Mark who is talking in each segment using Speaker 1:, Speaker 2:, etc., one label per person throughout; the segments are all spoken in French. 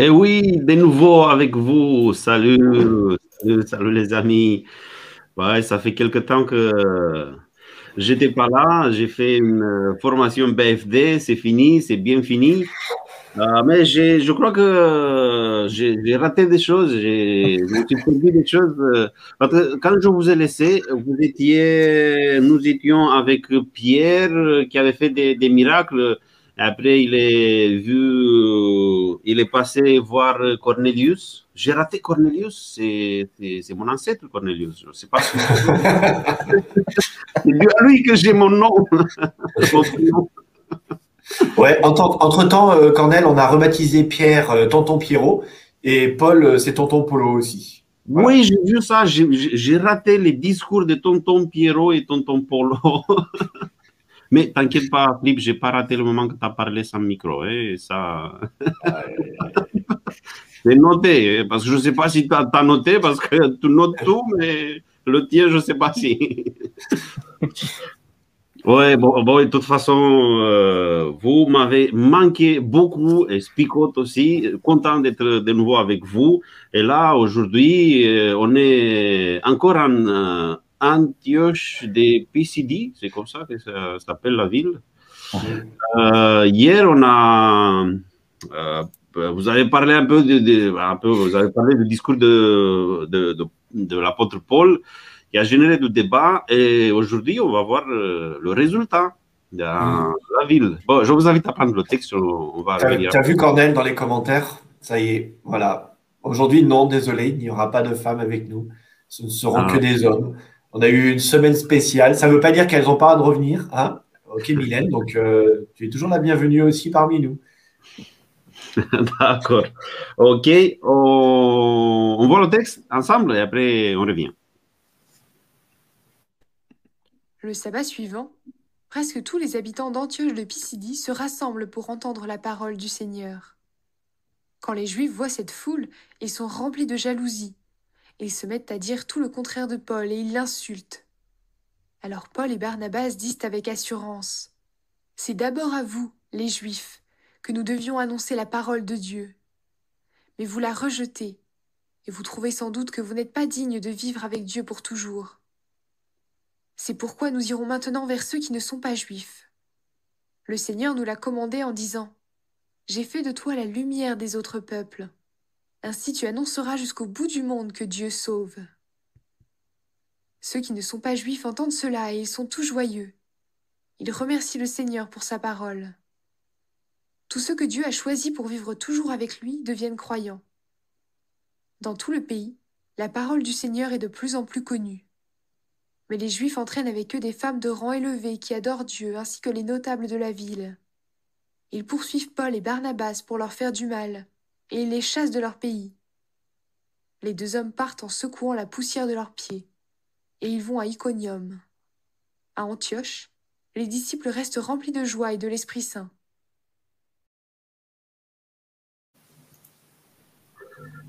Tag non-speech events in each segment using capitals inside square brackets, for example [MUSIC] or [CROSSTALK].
Speaker 1: Et oui, de nouveau avec vous. Salut, salut, les amis. Ouais, ça fait quelque temps que j'étais pas là. J'ai fait une formation BFD, c'est fini, c'est bien fini. Euh, mais je crois que j'ai raté des choses, j'ai perdu des choses. Quand je vous ai laissé, vous étiez, nous étions avec Pierre qui avait fait des miracles après, il est vu, il est passé voir Cornelius. J'ai raté Cornelius, c'est mon ancêtre Cornelius. Je ne sais pas. c'est [LAUGHS] à lui que j'ai mon nom. [LAUGHS]
Speaker 2: ouais, entre-temps, euh, Cornel, on a rebaptisé Pierre euh, Tonton Pierrot et Paul, euh, c'est Tonton Polo aussi.
Speaker 1: Oui, j'ai vu ça. J'ai raté les discours de Tonton Pierrot et Tonton Polo. [LAUGHS] Mais t'inquiète pas, Philippe, j'ai pas raté le moment que tu as parlé sans micro. Hein, ça. [LAUGHS] C'est noté, hein, parce que je ne sais pas si tu as, noté, parce que tu notes tout, mais le tien, je ne sais pas si. [LAUGHS] Oui, bon, bon, de toute façon, euh, vous m'avez manqué beaucoup, et Spicot aussi, content d'être de nouveau avec vous. Et là, aujourd'hui, euh, on est encore en, euh, Antioche de PCD, c'est comme ça que ça, s'appelle la ville. Euh, hier, on a, euh, vous avez parlé un peu, de, un peu, vous avez parlé du discours de, de, de, l'apôtre Paul qui a généré du débat et aujourd'hui, on va voir euh, le résultat de la ville. Bon, je vous invite à prendre le texte, on va
Speaker 2: Tu as vu Cornel dans les commentaires? Ça y est, voilà. Aujourd'hui, non, désolé, il n'y aura pas de femmes avec nous. Ce ne seront ah. que des hommes. On a eu une semaine spéciale. Ça ne veut pas dire qu'elles n'ont pas à revenir. Hein ok, Mylène. Donc, euh, tu es toujours la bienvenue aussi parmi nous. [LAUGHS]
Speaker 1: D'accord. Ok. On... voit le texte ensemble et après, on revient.
Speaker 3: Le sabbat suivant, presque tous les habitants d'Antioche de Pisidie se rassemblent pour entendre la parole du Seigneur. Quand les Juifs voient cette foule, ils sont remplis de jalousie ils se mettent à dire tout le contraire de Paul et ils l'insultent. Alors Paul et Barnabas disent avec assurance C'est d'abord à vous, les Juifs, que nous devions annoncer la parole de Dieu. Mais vous la rejetez, et vous trouvez sans doute que vous n'êtes pas digne de vivre avec Dieu pour toujours. C'est pourquoi nous irons maintenant vers ceux qui ne sont pas juifs. Le Seigneur nous l'a commandé en disant J'ai fait de toi la lumière des autres peuples. Ainsi tu annonceras jusqu'au bout du monde que Dieu sauve. Ceux qui ne sont pas juifs entendent cela et ils sont tous joyeux. Ils remercient le Seigneur pour sa parole. Tous ceux que Dieu a choisis pour vivre toujours avec lui deviennent croyants. Dans tout le pays, la parole du Seigneur est de plus en plus connue. Mais les Juifs entraînent avec eux des femmes de rang élevé qui adorent Dieu ainsi que les notables de la ville. Ils poursuivent Paul et Barnabas pour leur faire du mal, et ils les chassent de leur pays. Les deux hommes partent en secouant la poussière de leurs pieds, et ils vont à Iconium. À Antioche, les disciples restent remplis de joie et de l'Esprit Saint.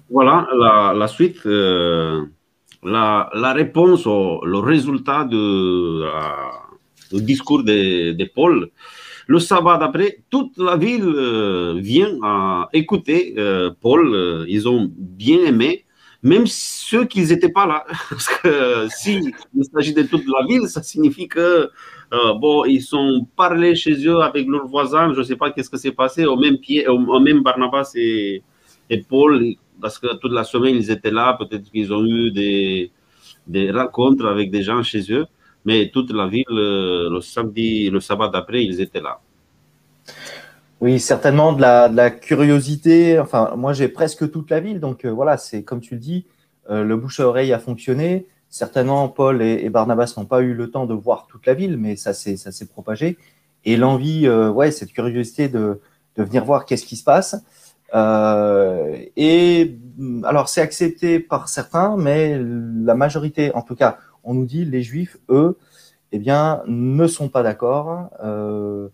Speaker 1: Voilà la, suite, euh, la, réponse, au, le résultat du discours de Paul le sabbat d'après, toute la ville euh, vient à écouter euh, Paul. Euh, ils ont bien aimé, même ceux qui n'étaient pas là. [LAUGHS] Parce que s'il s'agit de toute la ville, ça signifie que bon, ils sont parlés chez eux avec leurs voisins. Je ne sais pas qu'est-ce que s'est passé. Au même, pied, au, même Barnabas et, Paul, parce que toute la semaine ils étaient là. Peut-être qu'ils ont eu des rencontres avec des gens chez eux mais toute la ville, euh, le samedi, le sabbat d'après, ils étaient là.
Speaker 4: Oui, certainement de la, curiosité. Enfin, moi, j'ai presque toute la ville, donc euh, voilà, c'est comme tu le dis, euh, le bouche à oreille a fonctionné. Certainement, Paul et, Barnabas n'ont pas eu le temps de voir toute la ville, mais ça s'est ça s'est propagé. Et l'envie, ouais, cette curiosité de, de venir voir qu'est-ce qui se passe. et alors, c'est accepté par certains, mais la majorité, en tout cas, on nous dit les Juifs, eux, eh bien, ne sont pas d'accord, euh,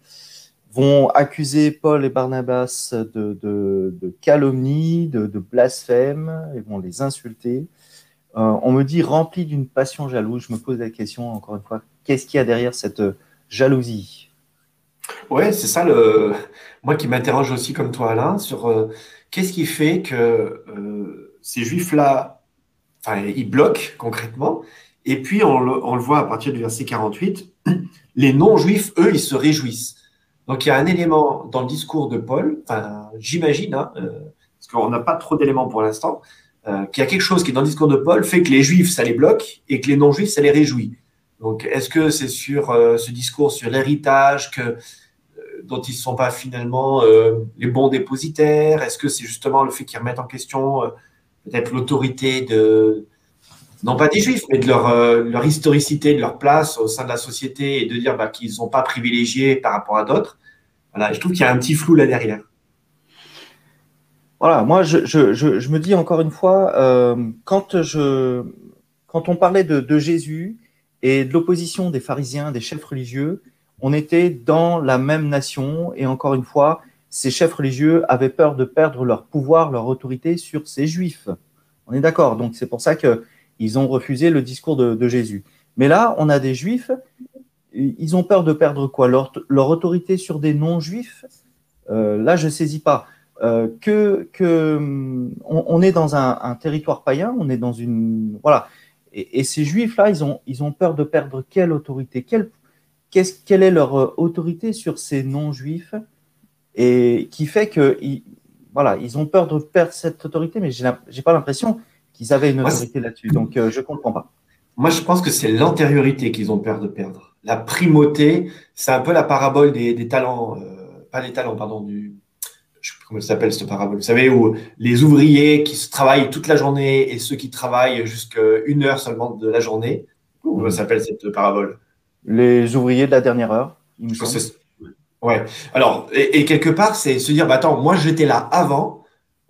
Speaker 4: vont accuser Paul et Barnabas de, calomnie, de, blasphème, et vont les insulter. Euh, on me dit rempli d'une passion jalouse. Je me pose la question, encore une fois, qu'est-ce qu'il y a derrière cette jalousie?
Speaker 2: Ouais, c'est ça le. Moi qui m'interroge aussi comme toi, Alain, sur euh, qu'est-ce qui fait que ces juifs-là, enfin, ils bloquent concrètement, et puis on le, voit à partir du verset 48, [CLEARS THROAT] les non-juifs, eux, ils se réjouissent. Donc il y a un élément dans le discours de Paul, j'imagine, hein, euh, parce qu'on n'a pas trop d'éléments pour l'instant, euh, qu'il y a quelque chose qui, dans le discours de Paul, fait que les juifs, ça les bloque et que les non-juifs, ça les réjouit. Donc, est-ce que c'est sur euh, ce discours sur l'héritage que, dont ils ne sont pas finalement les bons dépositaires? Est-ce que c'est justement le fait qu'ils remettent en question peut-être l'autorité de, non pas des juifs, mais de leur, leur, historicité, de leur place au sein de la société et de dire bah, qu'ils ne sont pas privilégiés par rapport à d'autres Voilà, je trouve qu'il y a un petit flou là derrière.
Speaker 4: Voilà, moi, je, je, je, me dis encore une fois, euh, quand, quand on parlait de, de Jésus et de l'opposition des pharisiens, des chefs religieux, on était dans la même nation et encore une fois, ces chefs religieux avaient peur de perdre leur pouvoir, leur autorité sur ces juifs. On est d'accord, donc c'est pour ça qu'ils ont refusé le discours de, Jésus. Mais là, on a des juifs, ils ont peur de perdre quoi? Leur, leur autorité sur des non-juifs? Euh, Là, je ne saisis pas. Euh, que, que on, est dans un, territoire païen, on est dans une voilà. Et, ces juifs-là, ils ont, ils ont peur de perdre quelle autorité? Quelle, quelle est leur euh, autorité sur ces non-juifs? Et qui fait que ils, voilà, ils ont peur de perdre cette autorité, mais j'ai pas l'impression qu'ils avaient une autorité là-dessus. Donc, euh, je comprends pas.
Speaker 2: Moi, je pense que c'est l'antériorité qu'ils ont peur de perdre. La primauté, c'est un peu la parabole des, des talents, pas des talents, pardon, du, je sais plus comment ça s'appelle cette parabole. Vous savez, où les ouvriers qui se travaillent toute la journée et ceux qui travaillent jusqu'à une heure seulement de la journée. Comment ça s'appelle cette parabole?
Speaker 4: Les ouvriers de la dernière heure.
Speaker 2: Il Ouais. Alors, et, quelque part, c'est se dire, bah, attends, moi j'étais là avant,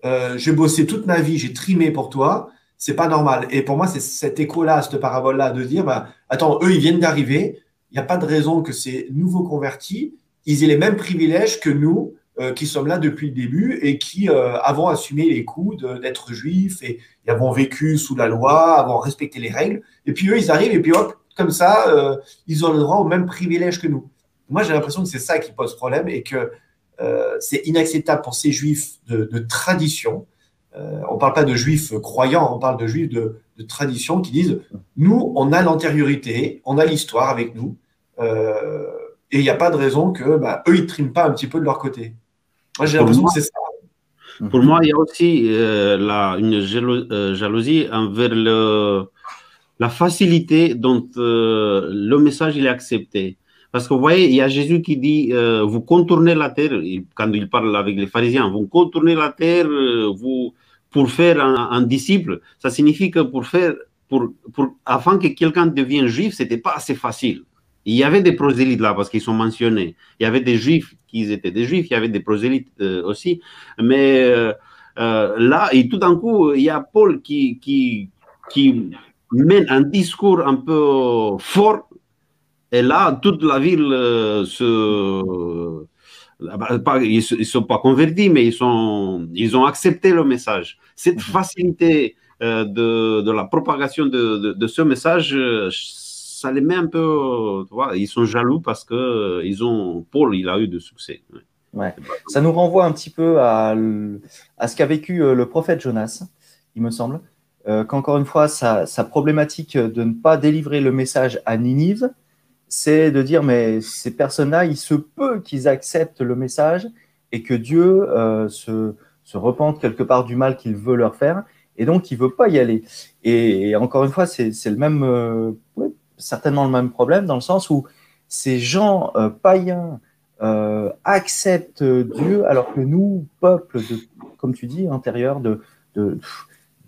Speaker 2: euh, j'ai bossé toute ma vie, j'ai trimé pour toi, c'est pas normal. Et pour moi, c'est cet écho-là, cette parabole-là, de dire, bah, attends, eux, ils viennent d'arriver, il n'y a pas de raison que ces nouveaux convertis, ils aient les mêmes privilèges que nous, euh, qui sommes là depuis le début et qui euh, avons assumé les coups d'être juifs et, avons vécu sous la loi, avons respecté les règles. Et puis eux, ils arrivent et puis hop, comme ça, euh, ils ont le droit aux mêmes privilèges que nous. Moi, j'ai l'impression que c'est ça qui pose problème et que c'est inacceptable pour ces juifs de, tradition. On ne parle pas de juifs croyants, on parle de juifs de, tradition qui disent nous, on a l'antériorité, on a l'histoire avec nous. et il n'y a pas de raison que bah, eux, ils ne triment pas un petit peu de leur côté. Moi, j'ai l'impression que c'est ça.
Speaker 1: Pour moi, il y a aussi euh, la, une euh, jalousie envers le, la facilité dont euh, le message il est accepté. Parce que vous voyez, il y a Jésus qui dit Vous contournez la terre, quand il parle avec les pharisiens, vous contournez la terre vous, pour faire un, disciple. Ça signifie que pour faire, pour, pour, afin que quelqu'un devienne juif, ce n'était pas assez facile. Il y avait des prosélytes là parce qu'ils sont mentionnés. Il y avait des juifs qui étaient des juifs, il y avait des prosélytes euh, aussi. Mais euh, euh, là, et tout d'un coup, il y a Paul qui, qui, qui mène un discours un peu fort. Et là, toute la ville se. Ils ne sont pas convertis, mais ils, sont, ils ont accepté le message. Cette mhm. facilité de, de, la propagation de, de, de ce message ça les met un peu, tu vois, ils sont jaloux parce que euh, ils ont, Paul, il a eu de succès.
Speaker 4: Ouais. Ça nous renvoie un petit peu à, à ce qu'a vécu euh, le prophète Jonas, il me semble, euh, qu'encore une fois, sa, sa, problématique de ne pas délivrer le message à Ninive, c'est de dire, mais ces personnes-là, il se peut qu'ils acceptent le message et que Dieu se, se repente quelque part du mal qu'il veut leur faire, et donc il veut pas y aller. Et, encore une fois, c'est le même, certainement le même problème dans le sens où ces gens euh, païens euh, acceptent Dieu alors que nous, peuple, de, comme tu dis, intérieur de, de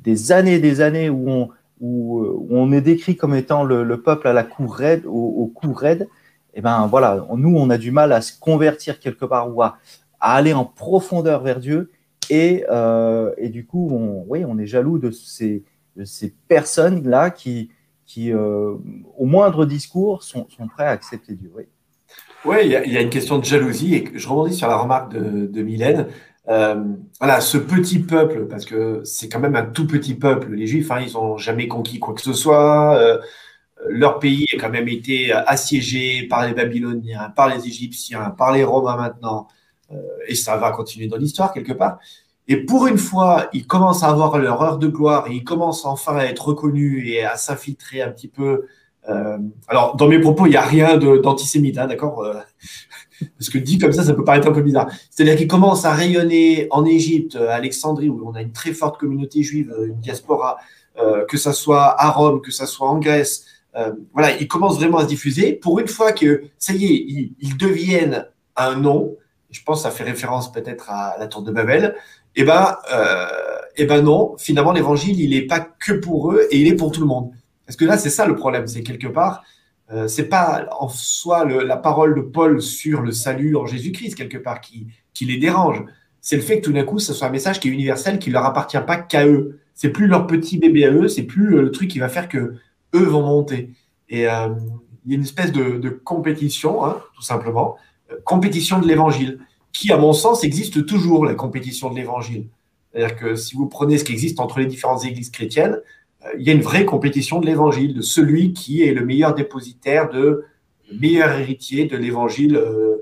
Speaker 4: des années des années où on, où, on est décrit comme étant le, peuple à la cour raide, au, cou raide, eh ben voilà, nous on a du mal à se convertir quelque part ou à, aller en profondeur vers Dieu et, euh, et du coup on, oui, on est jaloux de ces, personnes là qui, euh, au moindre discours, sont, prêts à accepter Dieu.
Speaker 2: Oui, il, y, a une question de jalousie et je rebondis sur la remarque de, de Mylène. Euh, voilà, ce petit peuple, parce que c'est quand même un tout petit peuple, les Juifs, hein, ils n'ont jamais conquis quoi que ce soit. Euh, leur pays a quand même été assiégé par les Babyloniens, par les Égyptiens, par les Romains maintenant, et ça va continuer dans l'histoire quelque part. Et pour une fois, ils commencent à avoir leur heure de gloire et ils commencent enfin à être reconnus et à s'infiltrer un petit peu. Euh, alors, dans mes propos, il n'y a rien d'antisémite, hein, d'accord euh, [LAUGHS] Parce que dit comme ça, ça peut paraître un peu bizarre. C'est-à-dire qu'ils commencent à rayonner en Égypte, à Alexandrie, où on a une très forte communauté juive, une diaspora, euh, que ça soit à Rome, que ça soit en Grèce. voilà, ils commencent vraiment à se diffuser. Pour une fois que, ça y est, ils deviennent un nom, je pense que ça fait référence peut-être à la tour de Babel, eh ben, euh, eh ben non, finalement, l'évangile, il n'est pas que pour eux et il est pour tout le monde. Parce que là, c'est ça le problème, c'est quelque part, euh, c'est pas en soi la parole de Paul sur le salut en Jésus-Christ, quelque part, qui, les dérange. C'est le fait que tout d'un coup, ce soit un message qui est universel, qui leur appartient pas qu'à eux. C'est plus leur petit bébé à eux, c'est plus euh, le truc qui va faire que eux vont monter. Et euh, il y a une espèce de, compétition, hein, tout simplement, euh, compétition de l'évangile qui, à mon sens, existe toujours, la compétition de l'évangile. C'est-à-dire que si vous prenez ce qui existe entre les différentes églises chrétiennes, il y a une vraie compétition de l'évangile, de celui qui est le meilleur dépositaire, le meilleur héritier de l'évangile euh,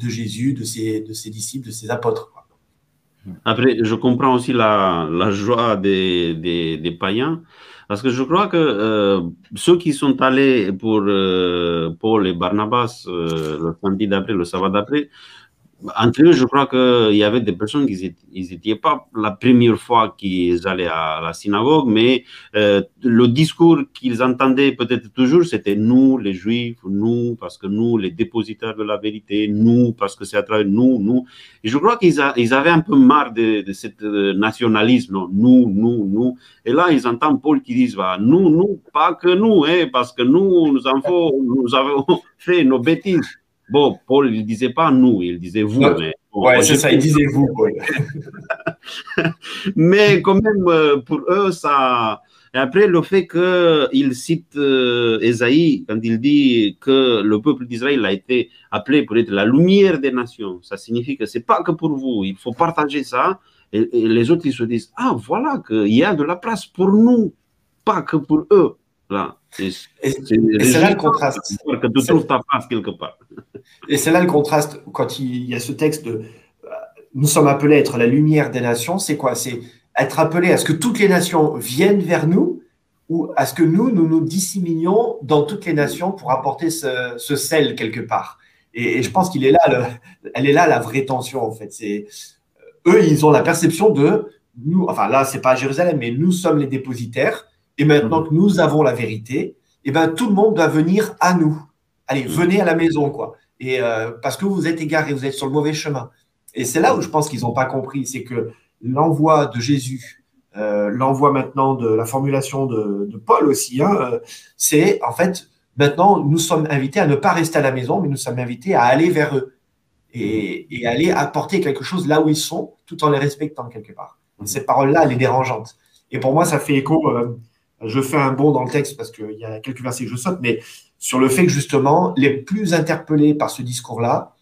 Speaker 2: de, Jésus, de ses, disciples, de ses apôtres.
Speaker 1: Après, je comprends aussi la, joie des, païens, parce que je crois que euh, ceux qui sont allés pour Paul et Barnabas le samedi d'après, le sabbat d'après, entre eux, je crois qu'il y avait des personnes qui n'étaient pas la première fois qu'ils allaient à la synagogue, mais euh, le discours qu'ils entendaient peut-être toujours, c'était nous, les juifs, nous, parce que nous, les dépositaires de la vérité, nous, parce que c'est à travers nous, nous. Je crois qu'ils avaient un peu marre de, de ce euh, nationalisme, nous, nous, nous. Et là, ils entendent Paul qui dit, bah, nous, nous, pas que nous, hein, parce que nous, nous, avons, nous avons [LAUGHS] fait nos bêtises. Bon, Paul, il ne disait pas nous, il disait vous.
Speaker 2: Mais, ouais, c'est ça, il disait vous, Paul. [LAUGHS]
Speaker 1: mais quand même, euh, pour eux, ça. Et après, le fait qu'il cite euh, Esaïe, quand il dit que le peuple d'Israël a été appelé pour être la lumière des nations, ça signifie que ce n'est pas que pour vous, il faut partager ça. Et, et les autres, ils se disent, ah, voilà, qu'il y a de la place pour nous, pas que pour eux.
Speaker 2: Et, c'est là le contraste. Et c'est là le contraste quand il y a ce texte de euh, nous sommes appelés à être la lumière des nations. C'est quoi? C'est être appelés à ce que toutes les nations viennent vers nous ou à ce que nous, nous nous disséminions dans toutes les nations pour apporter ce, sel quelque part. Et, je pense qu'il est là, elle est là la vraie tension en fait. C'est eux, ils ont la perception de nous. Enfin là, c'est pas à Jérusalem, mais nous sommes les dépositaires et maintenant que nous avons la vérité, eh ben, tout le monde doit venir à nous. Allez, mhm. venez à la maison, quoi. Et euh, parce que vous êtes égarés, vous êtes sur le mauvais chemin. Et c'est là où je pense qu'ils n'ont pas compris, c'est que l'envoi de Jésus, euh, l'envoi maintenant de la formulation de, Paul aussi, hein, euh, c'est en fait maintenant nous sommes invités à ne pas rester à la maison, mais nous sommes invités à aller vers eux et, et aller apporter quelque chose là où ils sont, tout en les respectant quelque part. Mhm. Cette parole-là, elle est dérangeante. Et pour moi, ça fait écho je fais un bond dans le texte parce qu'il y a quelques versets que je saute, mais sur le fait que justement, les plus interpellés par ce discours-là,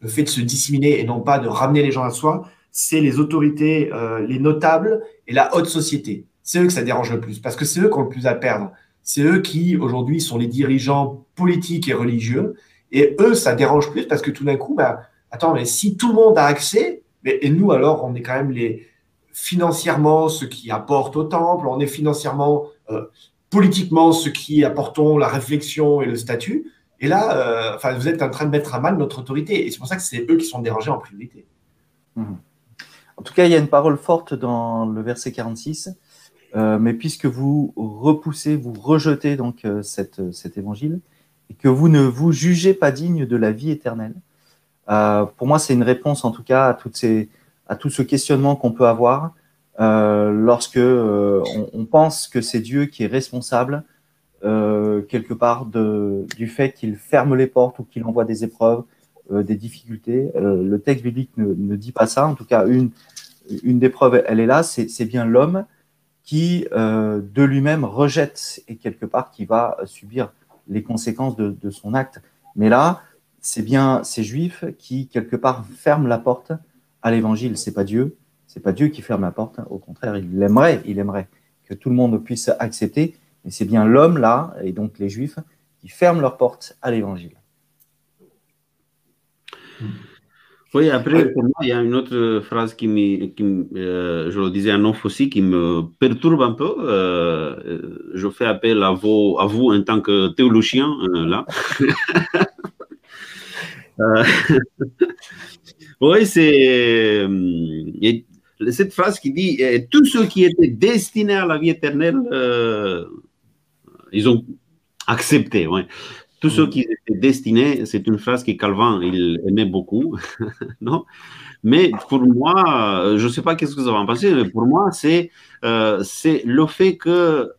Speaker 2: le fait de se disséminer et non pas de ramener les gens à soi, c'est les autorités, euh, les notables et la haute société. C'est eux que ça dérange le plus parce que c'est eux qui ont le plus à perdre. C'est eux qui, aujourd'hui, sont les dirigeants politiques et religieux. Et eux, ça dérange plus parce que tout d'un coup, bah, attends, mais si tout le monde a accès, mais, et nous, alors, on est quand même les, financièrement ceux qui apportent au temple, on est financièrement politiquement ceux qui apportons la réflexion et le statut. Et là, euh, enfin, vous êtes en train de mettre à mal notre autorité. Et c'est pour ça que c'est eux qui sont dérangés en priorité.
Speaker 4: Mhm. En tout cas, il y a une parole forte dans le verset 46. Euh, mais puisque vous repoussez, vous rejetez donc cet évangile et que vous ne vous jugez pas digne de la vie éternelle, pour moi, c'est une réponse en tout cas à ces, à tout ce questionnement qu'on peut avoir euh, lorsque euh, on, pense que c'est Dieu qui est responsable euh, quelque part de, du fait qu'il ferme les portes ou qu'il envoie des épreuves, des difficultés. le texte biblique ne, ne, dit pas ça. En tout cas, une, une des preuves, elle est là. C'est bien l'homme qui, de lui-même, rejette et quelque part qui va subir les conséquences de, de son acte. Mais là, c'est bien ces juifs qui, quelque part, ferment la porte à l'évangile. C'est pas Dieu, c'est pas Dieu qui ferme la porte. Au contraire, il aimerait, il aimerait que tout le monde puisse accepter. Mais c'est bien l'homme là, et donc les Juifs, qui ferment leur porte à l'évangile.
Speaker 1: Oui, après, pour moi, il y a une autre phrase qui, me, qui euh, je le disais en off aussi, qui me perturbe un peu. Euh, je fais appel à vous, à vous en tant que théologien, euh, là. [LAUGHS] [LAUGHS] oui, c'est cette phrase qui dit Tous ceux qui étaient destinés à la vie éternelle, ils ont accepté. Ouais. Tous ceux mm. qui étaient destinés, c'est une phrase que Calvin il aimait beaucoup, [LAUGHS] non? Mais pour moi, je ne sais pas qu'est-ce que vous en pensez, mais pour moi, c'est euh, le fait que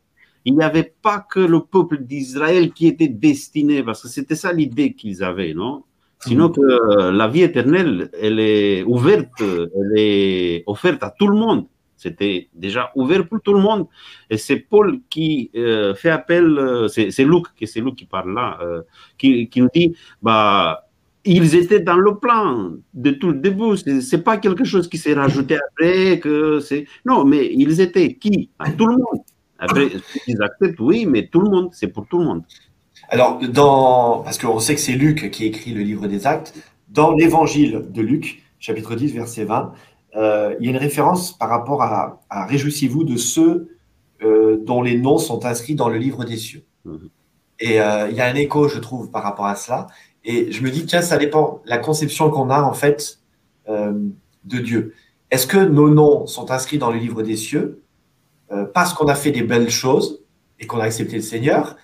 Speaker 1: il n'y avait pas que le peuple d'Israël qui était destiné, parce que c'était ça l'idée qu'ils avaient, non? Sinon que la vie éternelle, elle est ouverte, elle est offerte à tout le monde. C'était déjà ouvert pour tout le monde. Et c'est Paul qui euh, fait appel, euh, c'est Luc, c'est Luc qui parle là, euh, qui, nous dit, bah, ils étaient dans le plan de tout le début. C'est pas quelque chose qui s'est rajouté après. Que c'est non, mais ils étaient qui? À Tout le monde. Après, ils acceptent, oui, mais tout le monde, c'est pour tout le monde.
Speaker 2: Alors, dans, parce qu'on sait que c'est Luc qui écrit le livre des Actes, dans l'évangile de Luc, chapitre 10, verset 20, euh, il y a une référence par rapport à, Réjouissez-vous de ceux euh, dont les noms sont inscrits dans le livre des cieux. Mhm. Et euh, il y a un écho, je trouve, par rapport à cela. Et je me dis, tiens, ça dépend la conception qu'on a, en fait, de Dieu. Est-ce que nos noms sont inscrits dans le livre des cieux parce qu'on a fait des belles choses et qu'on a accepté le Seigneur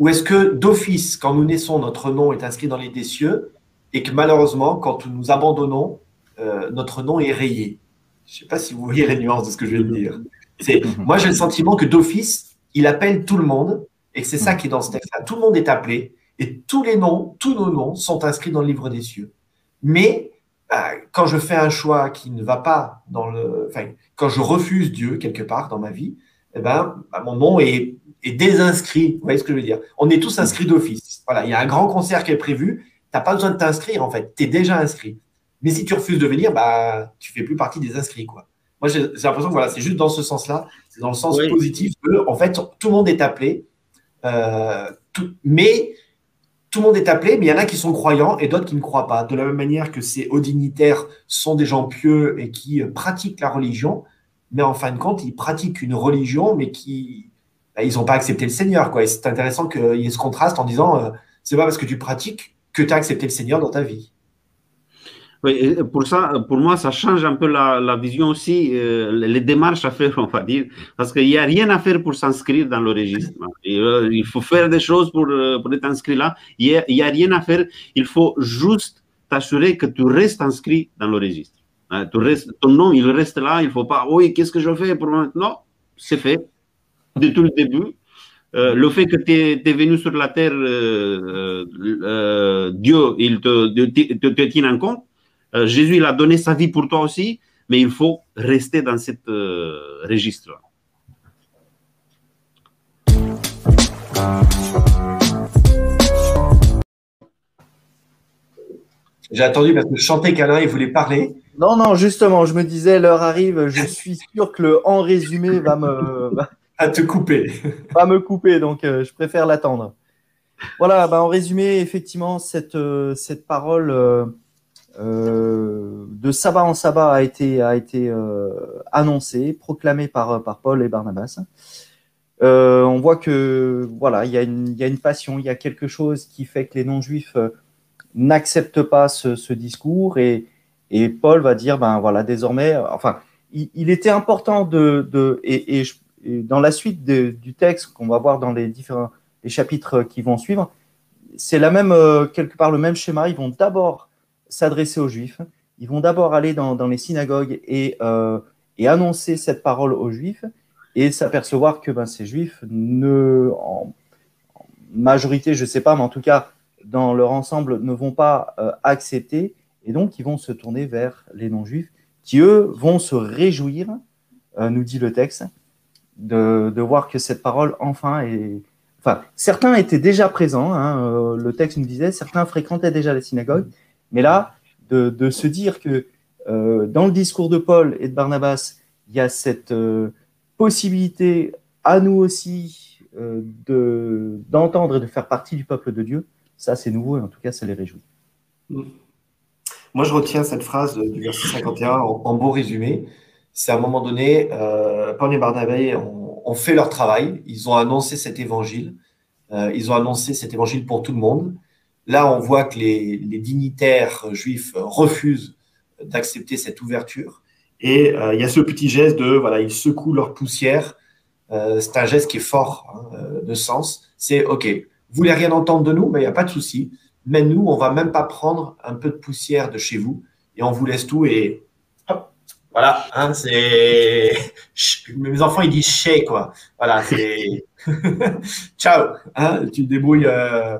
Speaker 2: Ou est-ce que d'office, quand nous naissons, notre nom est inscrit dans les des cieux et que malheureusement, quand nous abandonnons, euh, notre nom est rayé? Je ne sais pas si vous voyez la nuance de ce que je viens de dire. C'est, [LAUGHS] moi, j'ai le sentiment que d'office, il appelle tout le monde, et que c'est ça qui est dans ce texte-là. Tout le monde est appelé, et tous les noms, tous nos noms sont inscrits dans le livre des cieux. Mais bah, quand je fais un choix qui ne va pas dans le, enfin, quand je refuse Dieu quelque part dans ma vie, eh ben, bah, mon nom est, est désinscrit. Vous voyez ce que je veux dire? On est tous inscrits d'office. Voilà, il y a un grand concert qui est prévu. Tu n'as pas besoin de t'inscrire en fait. Tu es déjà inscrit. Mais si tu refuses de venir, bah, tu fais plus partie des inscrits. Quoi. Moi, j'ai l'impression que voilà, c'est juste dans ce sens-là, c'est dans le sens positif que, en fait, tout le monde est appelé. Euh, mais tout le monde est appelé, mais il y en a qui sont croyants et d'autres qui ne croient pas. De la même manière que ces hauts dignitaires sont des gens pieux et qui pratiquent la religion, mais en fin de compte, ils pratiquent une religion, mais qui bah, ils n'ont pas accepté le Seigneur. Quoi. Et c'est intéressant qu'il y ait ce contraste en disant euh, c'est pas parce que tu pratiques que tu as accepté le Seigneur dans ta vie.
Speaker 1: Oui, pour ça, pour moi, ça change un peu la, vision aussi, euh, les démarches à faire, [LAUGHS] on va dire, parce qu'il n'y a rien à faire pour s'inscrire dans le registre. Euh, il faut faire des choses pour, euh, pour être inscrit là. Il n'y a, a, rien à faire. Il faut juste t'assurer que tu restes inscrit dans le registre. Hein, ton nom, il reste là. Il ne faut pas, oui, qu'est-ce que je fais pour Non, c'est fait de tout le début. Euh, le fait que tu es, venu sur la terre, euh, euh, Dieu, il te, tient en compte. Jésus, il a donné sa vie pour toi aussi, mais il faut rester dans ce euh, registre-là.
Speaker 2: J'ai attendu parce que je chantais qu'Alain, voulait parler.
Speaker 4: Non, non, justement, je me disais, l'heure arrive, je suis sûr que le en résumé va me.
Speaker 2: à te couper.
Speaker 4: va me couper, donc euh, je préfère l'attendre. Voilà, bah, en résumé, effectivement, cette, cette parole euh, de sabbat en sabbat a été, a été euh, annoncé, proclamé par, par Paul et Barnabas. Euh, on voit que voilà, il y, a une, y a une passion, il y a quelque chose qui fait que les non-juifs n'acceptent pas ce, ce, discours et, et Paul va dire ben voilà désormais, enfin, il, était important de, de et, dans la suite du texte qu'on va voir dans les différents les chapitres qui vont suivre, c'est la même quelque part le même schéma. Ils vont d'abord s'adresser aux Juifs. Ils vont d'abord aller dans, les synagogues et, euh, et, annoncer cette parole aux Juifs et s'apercevoir que ben, ces Juifs, ne, en, majorité, je ne sais pas, mais en tout cas, dans leur ensemble, ne vont pas euh, accepter. Et donc, ils vont se tourner vers les non-juifs qui, eux, vont se réjouir, euh, nous dit le texte, de, de, voir que cette parole, enfin, est. Enfin, certains étaient déjà présents, hein, le texte nous disait, certains fréquentaient déjà les synagogues, mais là, de, se dire que euh, dans le discours de Paul et de Barnabas, il y a cette euh, possibilité à nous aussi euh, d'entendre et de faire partie du peuple de Dieu, ça c'est nouveau et en tout cas ça les réjouit.
Speaker 2: Moi, je retiens cette phrase du verset 51 en, beau résumé. C'est à un moment donné, euh, Paul et Barnabé ont, fait leur travail. Ils ont annoncé cet évangile. Euh, ils ont annoncé cet évangile pour tout le monde. Là, on voit que les, dignitaires juifs refusent d'accepter cette ouverture. Et euh, il y a ce petit geste de, voilà, ils secouent leur poussière. Euh, c'est un geste qui est fort hein, de sens. C'est, OK, vous voulez rien entendre de nous, mais il n'y a pas de souci. Mais nous, on va même pas prendre un peu de poussière de chez vous et on vous laisse tout et hop, voilà, hein, c'est mes enfants ils disent chez quoi. Voilà, c'est [LAUGHS] ciao, hein, tu débrouilles, euh,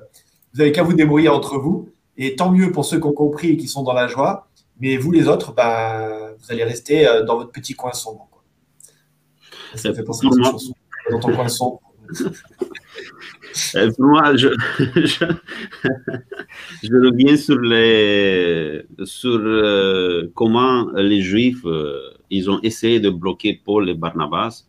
Speaker 2: vous avez qu'à vous débrouiller entre vous et tant mieux pour ceux qui ont compris et qui sont dans la joie. Mais vous les autres, ben, vous allez rester euh, dans votre petit coin sombre. Quoi. Ça fait penser à cette chanson. Dans ton coin sombre.
Speaker 1: Euh, moi, je, je, reviens sur, les, sur euh, comment les Juifs, euh, ils ont essayé de bloquer Paul et Barnabas.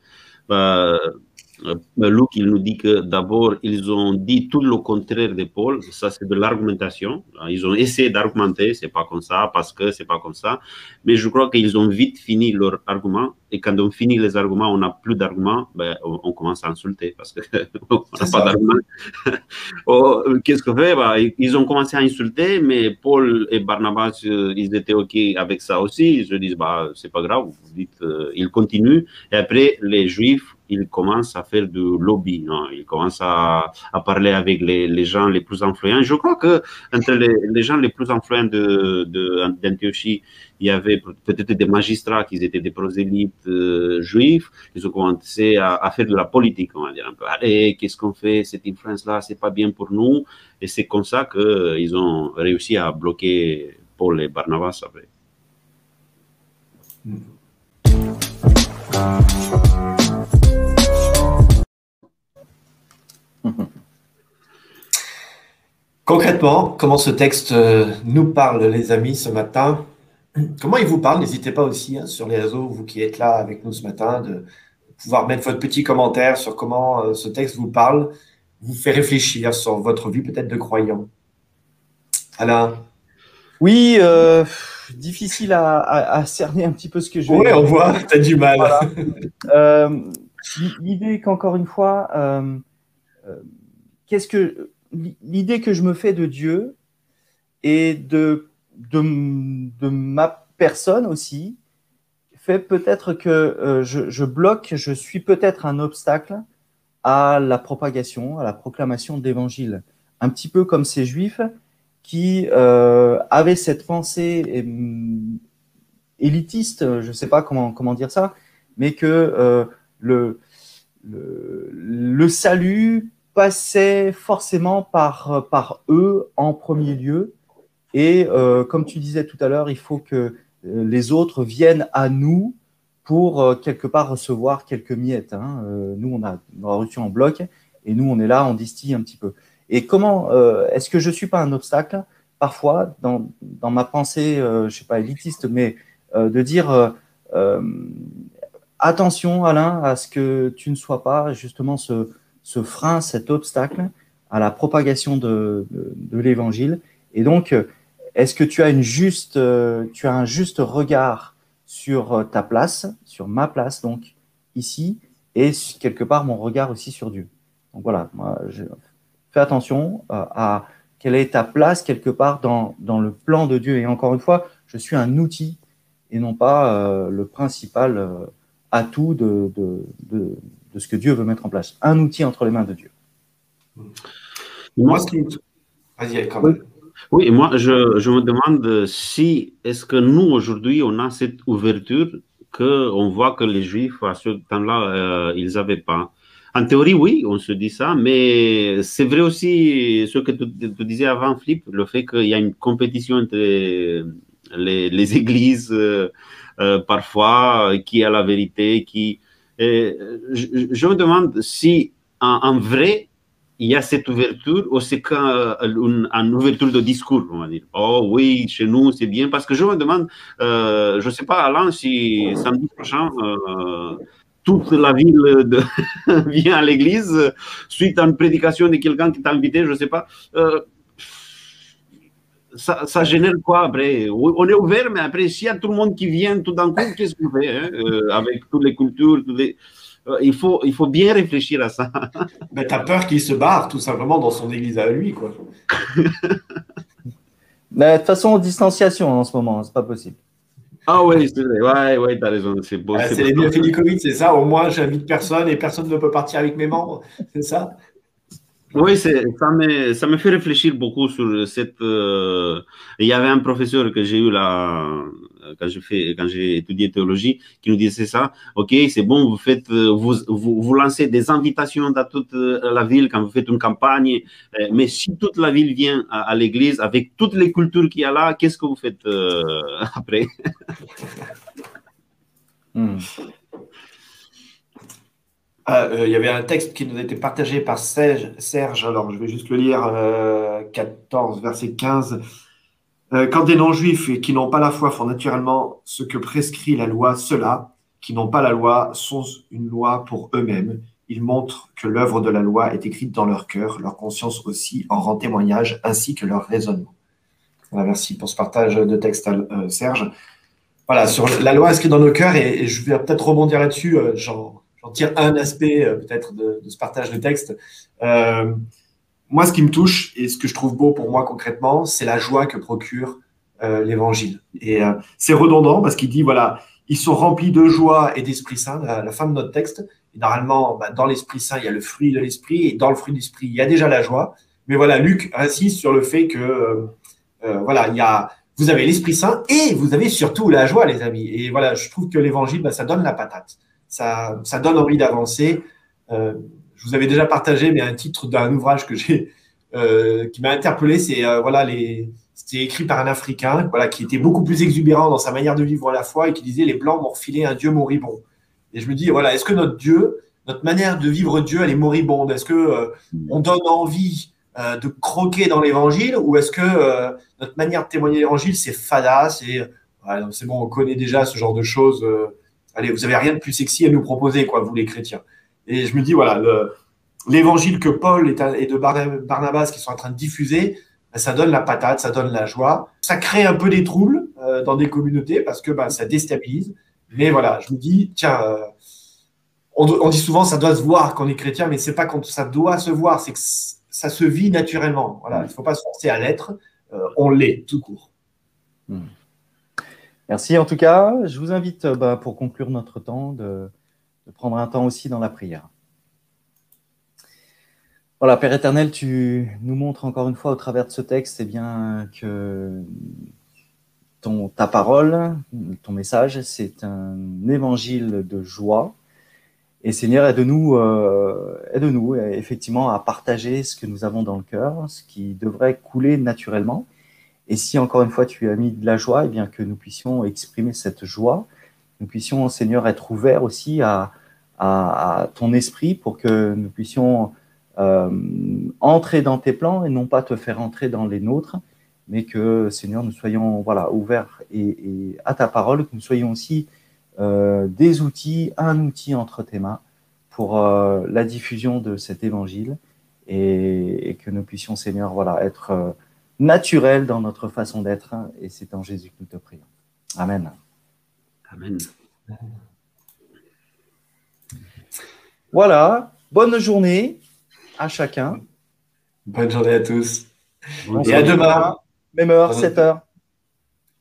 Speaker 1: Luc, il nous dit que d'abord, ils ont dit tout le contraire de Paul. Ça, c'est de l'argumentation. Ils ont essayé d'argumenter, c'est pas comme ça, parce que c'est pas comme ça. Mais je crois qu'ils ont vite fini leur argument. Et quand on finit les arguments, on n'a plus d'arguments, ben, on, commence à insulter parce qu'on [LAUGHS] n'a pas d'arguments. [LAUGHS] oh, Qu'est-ce qu'on fait? Ben, Ils ont commencé à insulter, mais Paul et Barnabas, euh, ils étaient OK avec ça aussi. Ils se disent, bah, c'est pas grave, vous dites, euh, ils continuent. Et après, les Juifs, il commence à faire du lobby, hein. il commence à, parler avec les, gens les plus influents. Je crois que entre les, gens les plus influents de, il y avait peut-être des magistrats qui étaient des prosélytes euh, juifs. Ils ont commencé à, faire de la politique, on va dire un peu. Allez, qu'est-ce qu'on fait? Cette influence-là, c'est pas bien pour nous. Et c'est comme ça qu'ils ont réussi à bloquer Paul et Barnabas après. Mm.
Speaker 2: Concrètement, comment ce texte euh, nous parle, les amis, ce matin? Comment il vous parle? N'hésitez pas aussi hein, sur les réseaux, vous qui êtes là avec nous ce matin, de pouvoir mettre votre petit commentaire sur comment euh, ce texte vous parle, vous fait réfléchir sur votre vie peut-être de croyant. Alain?
Speaker 4: Oui, euh, difficile à, cerner un petit peu ce que je
Speaker 2: Oui, on voit, tu as du mal. [LAUGHS]
Speaker 4: L'idée qu'encore une fois, qu'est-ce que l'idée que je me fais de Dieu et de, de, ma personne aussi fait peut-être que euh, je, bloque, je suis peut-être un obstacle à la propagation, à la proclamation de l'évangile. Un petit peu comme ces juifs qui euh, avaient cette pensée mm, élitiste, je ne sais pas comment, comment dire ça, mais que euh, le, le, salut passait forcément par, par eux en premier lieu. Et euh, comme tu disais tout à l'heure, il faut que euh, les autres viennent à nous pour euh, quelque part recevoir quelques miettes. Hein. nous, on a, reçu en bloc et nous, on est là, on distille un petit peu. Et comment est-ce que je suis pas un obstacle parfois dans, dans ma pensée, je sais pas élitiste, mais de dire attention, Alain, à ce que tu ne sois pas justement ce, ce frein, cet obstacle à la propagation de, l'évangile. Et donc, est-ce que tu as, une juste, euh, tu as un juste regard sur euh, ta place, sur ma place, donc ici, et quelque part mon regard aussi sur Dieu? Donc voilà, moi, fais attention euh, à quelle est ta place quelque part dans, dans, le plan de Dieu. Et encore une fois, je suis un outil et non pas le principal atout de, de, de ce que Dieu veut mettre en place. Un outil entre les mains de Dieu.
Speaker 1: Moi, Vas-y, Oui, moi, je, je, me demande si, est-ce que nous, aujourd'hui, on a cette ouverture qu'on voit que les Juifs, à ce temps-là, euh, ils n'avaient pas? En théorie, oui, on se dit ça, mais c'est vrai aussi ce que tu, disais avant, Flip, le fait qu'il y a une compétition entre les, les églises, euh, euh, parfois, qui a la vérité, qui je, me demande si en, vrai, il y a cette ouverture ou c'est qu'une une ouverture de discours, on va dire. Oh oui, chez nous, c'est bien. Parce que je me demande, euh, je ne sais pas, Alain, si samedi prochain, euh, toute la ville [LAUGHS] vient à l'église suite à une prédication de quelqu'un qui t'a invité, je ne sais pas. Euh, ça, ça, génère quoi après? On est ouvert, mais après, s'il y a tout le monde qui vient tout d'un coup, qu'est-ce qu'on fait hein, euh, avec toutes les cultures toutes les... Euh, il, faut, il faut bien réfléchir à ça. [LAUGHS]
Speaker 2: Mais tu as peur qu'il se barre tout simplement dans son église à lui, quoi. [LAUGHS]
Speaker 4: de toute façon, distanciation en ce moment, c'est pas possible.
Speaker 1: Ah oui, c'est vrai, ouais, ouais, t'as raison. C'est beau.
Speaker 2: c'est les bienfaits du Covid, c'est ça. Au moins, j'invite personne et personne ne peut partir avec mes membres, c'est ça?
Speaker 1: Oui, ça me, fait réfléchir beaucoup sur cette. Euh, il y avait un professeur que j'ai eu là quand j'ai fait, quand j'ai étudié théologie, qui nous disait ça. Ok, c'est bon, vous faites, vous, vous, vous, lancez des invitations dans toute la ville quand vous faites une campagne, euh, mais si toute la ville vient à, l'église avec toutes les cultures qu'il y a là, qu'est-ce que vous faites euh, [LAUGHS] après?
Speaker 2: Hmm. Ah, euh, il y avait un texte qui nous a été partagé par Serge, alors je vais juste le lire, 14, euh, verset 15. Euh, quand des non-juifs et qui n'ont pas la foi font naturellement ce que prescrit la loi, ceux-là qui n'ont pas la loi sont une loi pour eux-mêmes. Ils montrent que l'œuvre de la loi est écrite dans leur cœur, leur conscience aussi en rend témoignage, ainsi que leur raisonnement. Merci pour ce partage de texte, Serge. Voilà, sur la loi inscrite dans nos cœurs, et, je vais peut-être rebondir là-dessus, Jean j'en tire un aspect euh, peut-être de, ce partage de texte. Euh, moi, ce qui me touche et ce que je trouve beau pour moi concrètement, c'est la joie que procure euh, l'Évangile. Et c'est redondant parce qu'il dit, voilà, ils sont remplis de joie et d'Esprit Saint, à la fin de notre texte. Et normalement, bah, dans l'Esprit Saint, il y a le fruit de l'Esprit, et dans le fruit de l'Esprit, il y a déjà la joie. Mais voilà, Luc insiste sur le fait que, voilà, il y a, vous avez l'Esprit Saint et vous avez surtout la joie, les amis. Et voilà, je trouve que l'Évangile, bah, ça donne la patate ça, donne envie d'avancer. Euh, je vous avais déjà partagé, mais un titre d'un ouvrage que j'ai, euh, qui m'a interpellé, c'est euh, voilà c'était écrit par un Africain, voilà, qui était beaucoup plus exubérant dans sa manière de vivre la foi et qui disait les blancs m'ont refilé un Dieu moribond. Et je me dis voilà, est-ce que notre Dieu, notre manière de vivre Dieu, elle est moribonde? Est-ce que on donne envie de croquer dans l'Évangile ou est-ce que notre manière de témoigner l'Évangile c'est et c'est bon, on connaît déjà ce genre de choses allez, vous n'avez rien de plus sexy à nous proposer, quoi, vous les chrétiens. Et je me dis, voilà, l'évangile que Paul et de Barnabas qui sont en train de diffuser, ben, ça donne la patate, ça donne la joie. Ça crée un peu des troubles euh, dans des communautés parce que ben, ça déstabilise. Mais voilà, je me dis, tiens, euh, on, dit souvent ça doit se voir quand on est chrétien, mais c'est pas quand ça doit se voir, c'est que ça se vit naturellement. Voilà, il ne faut pas se forcer à l'être, euh, on l'est tout court. Hmm.
Speaker 4: Merci en tout cas. Je vous invite euh, bah, pour conclure notre temps de, prendre un temps aussi dans la prière. Voilà, Père éternel, tu nous montres encore une fois au travers de ce texte eh bien, que ta parole, ton message, c'est un évangile de joie. Et Seigneur, aide-nous, euh, aide-nous effectivement à partager ce que nous avons dans le cœur, ce qui devrait couler naturellement. Et si encore une fois tu as mis de la joie, eh bien que nous puissions exprimer cette joie, nous puissions, Seigneur, être ouverts aussi à, ton esprit pour que nous puissions euh, entrer dans tes plans et non pas te faire entrer dans les nôtres, mais que, Seigneur, nous soyons voilà, ouverts et, à ta parole, que nous soyons aussi euh, des outils, un outil entre tes mains pour euh, la diffusion de cet évangile et, et, que nous puissions, Seigneur, voilà, être naturel dans notre façon d'être. Et c'est en Jésus que nous te prions. Amen. Amen. Voilà. Bonne journée à chacun.
Speaker 2: Bonne journée à tous. Et à demain.
Speaker 4: Même heure, 7 heures.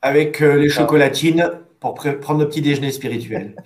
Speaker 2: Avec euh, les chocolatines pour prendre le petit déjeuner spirituel.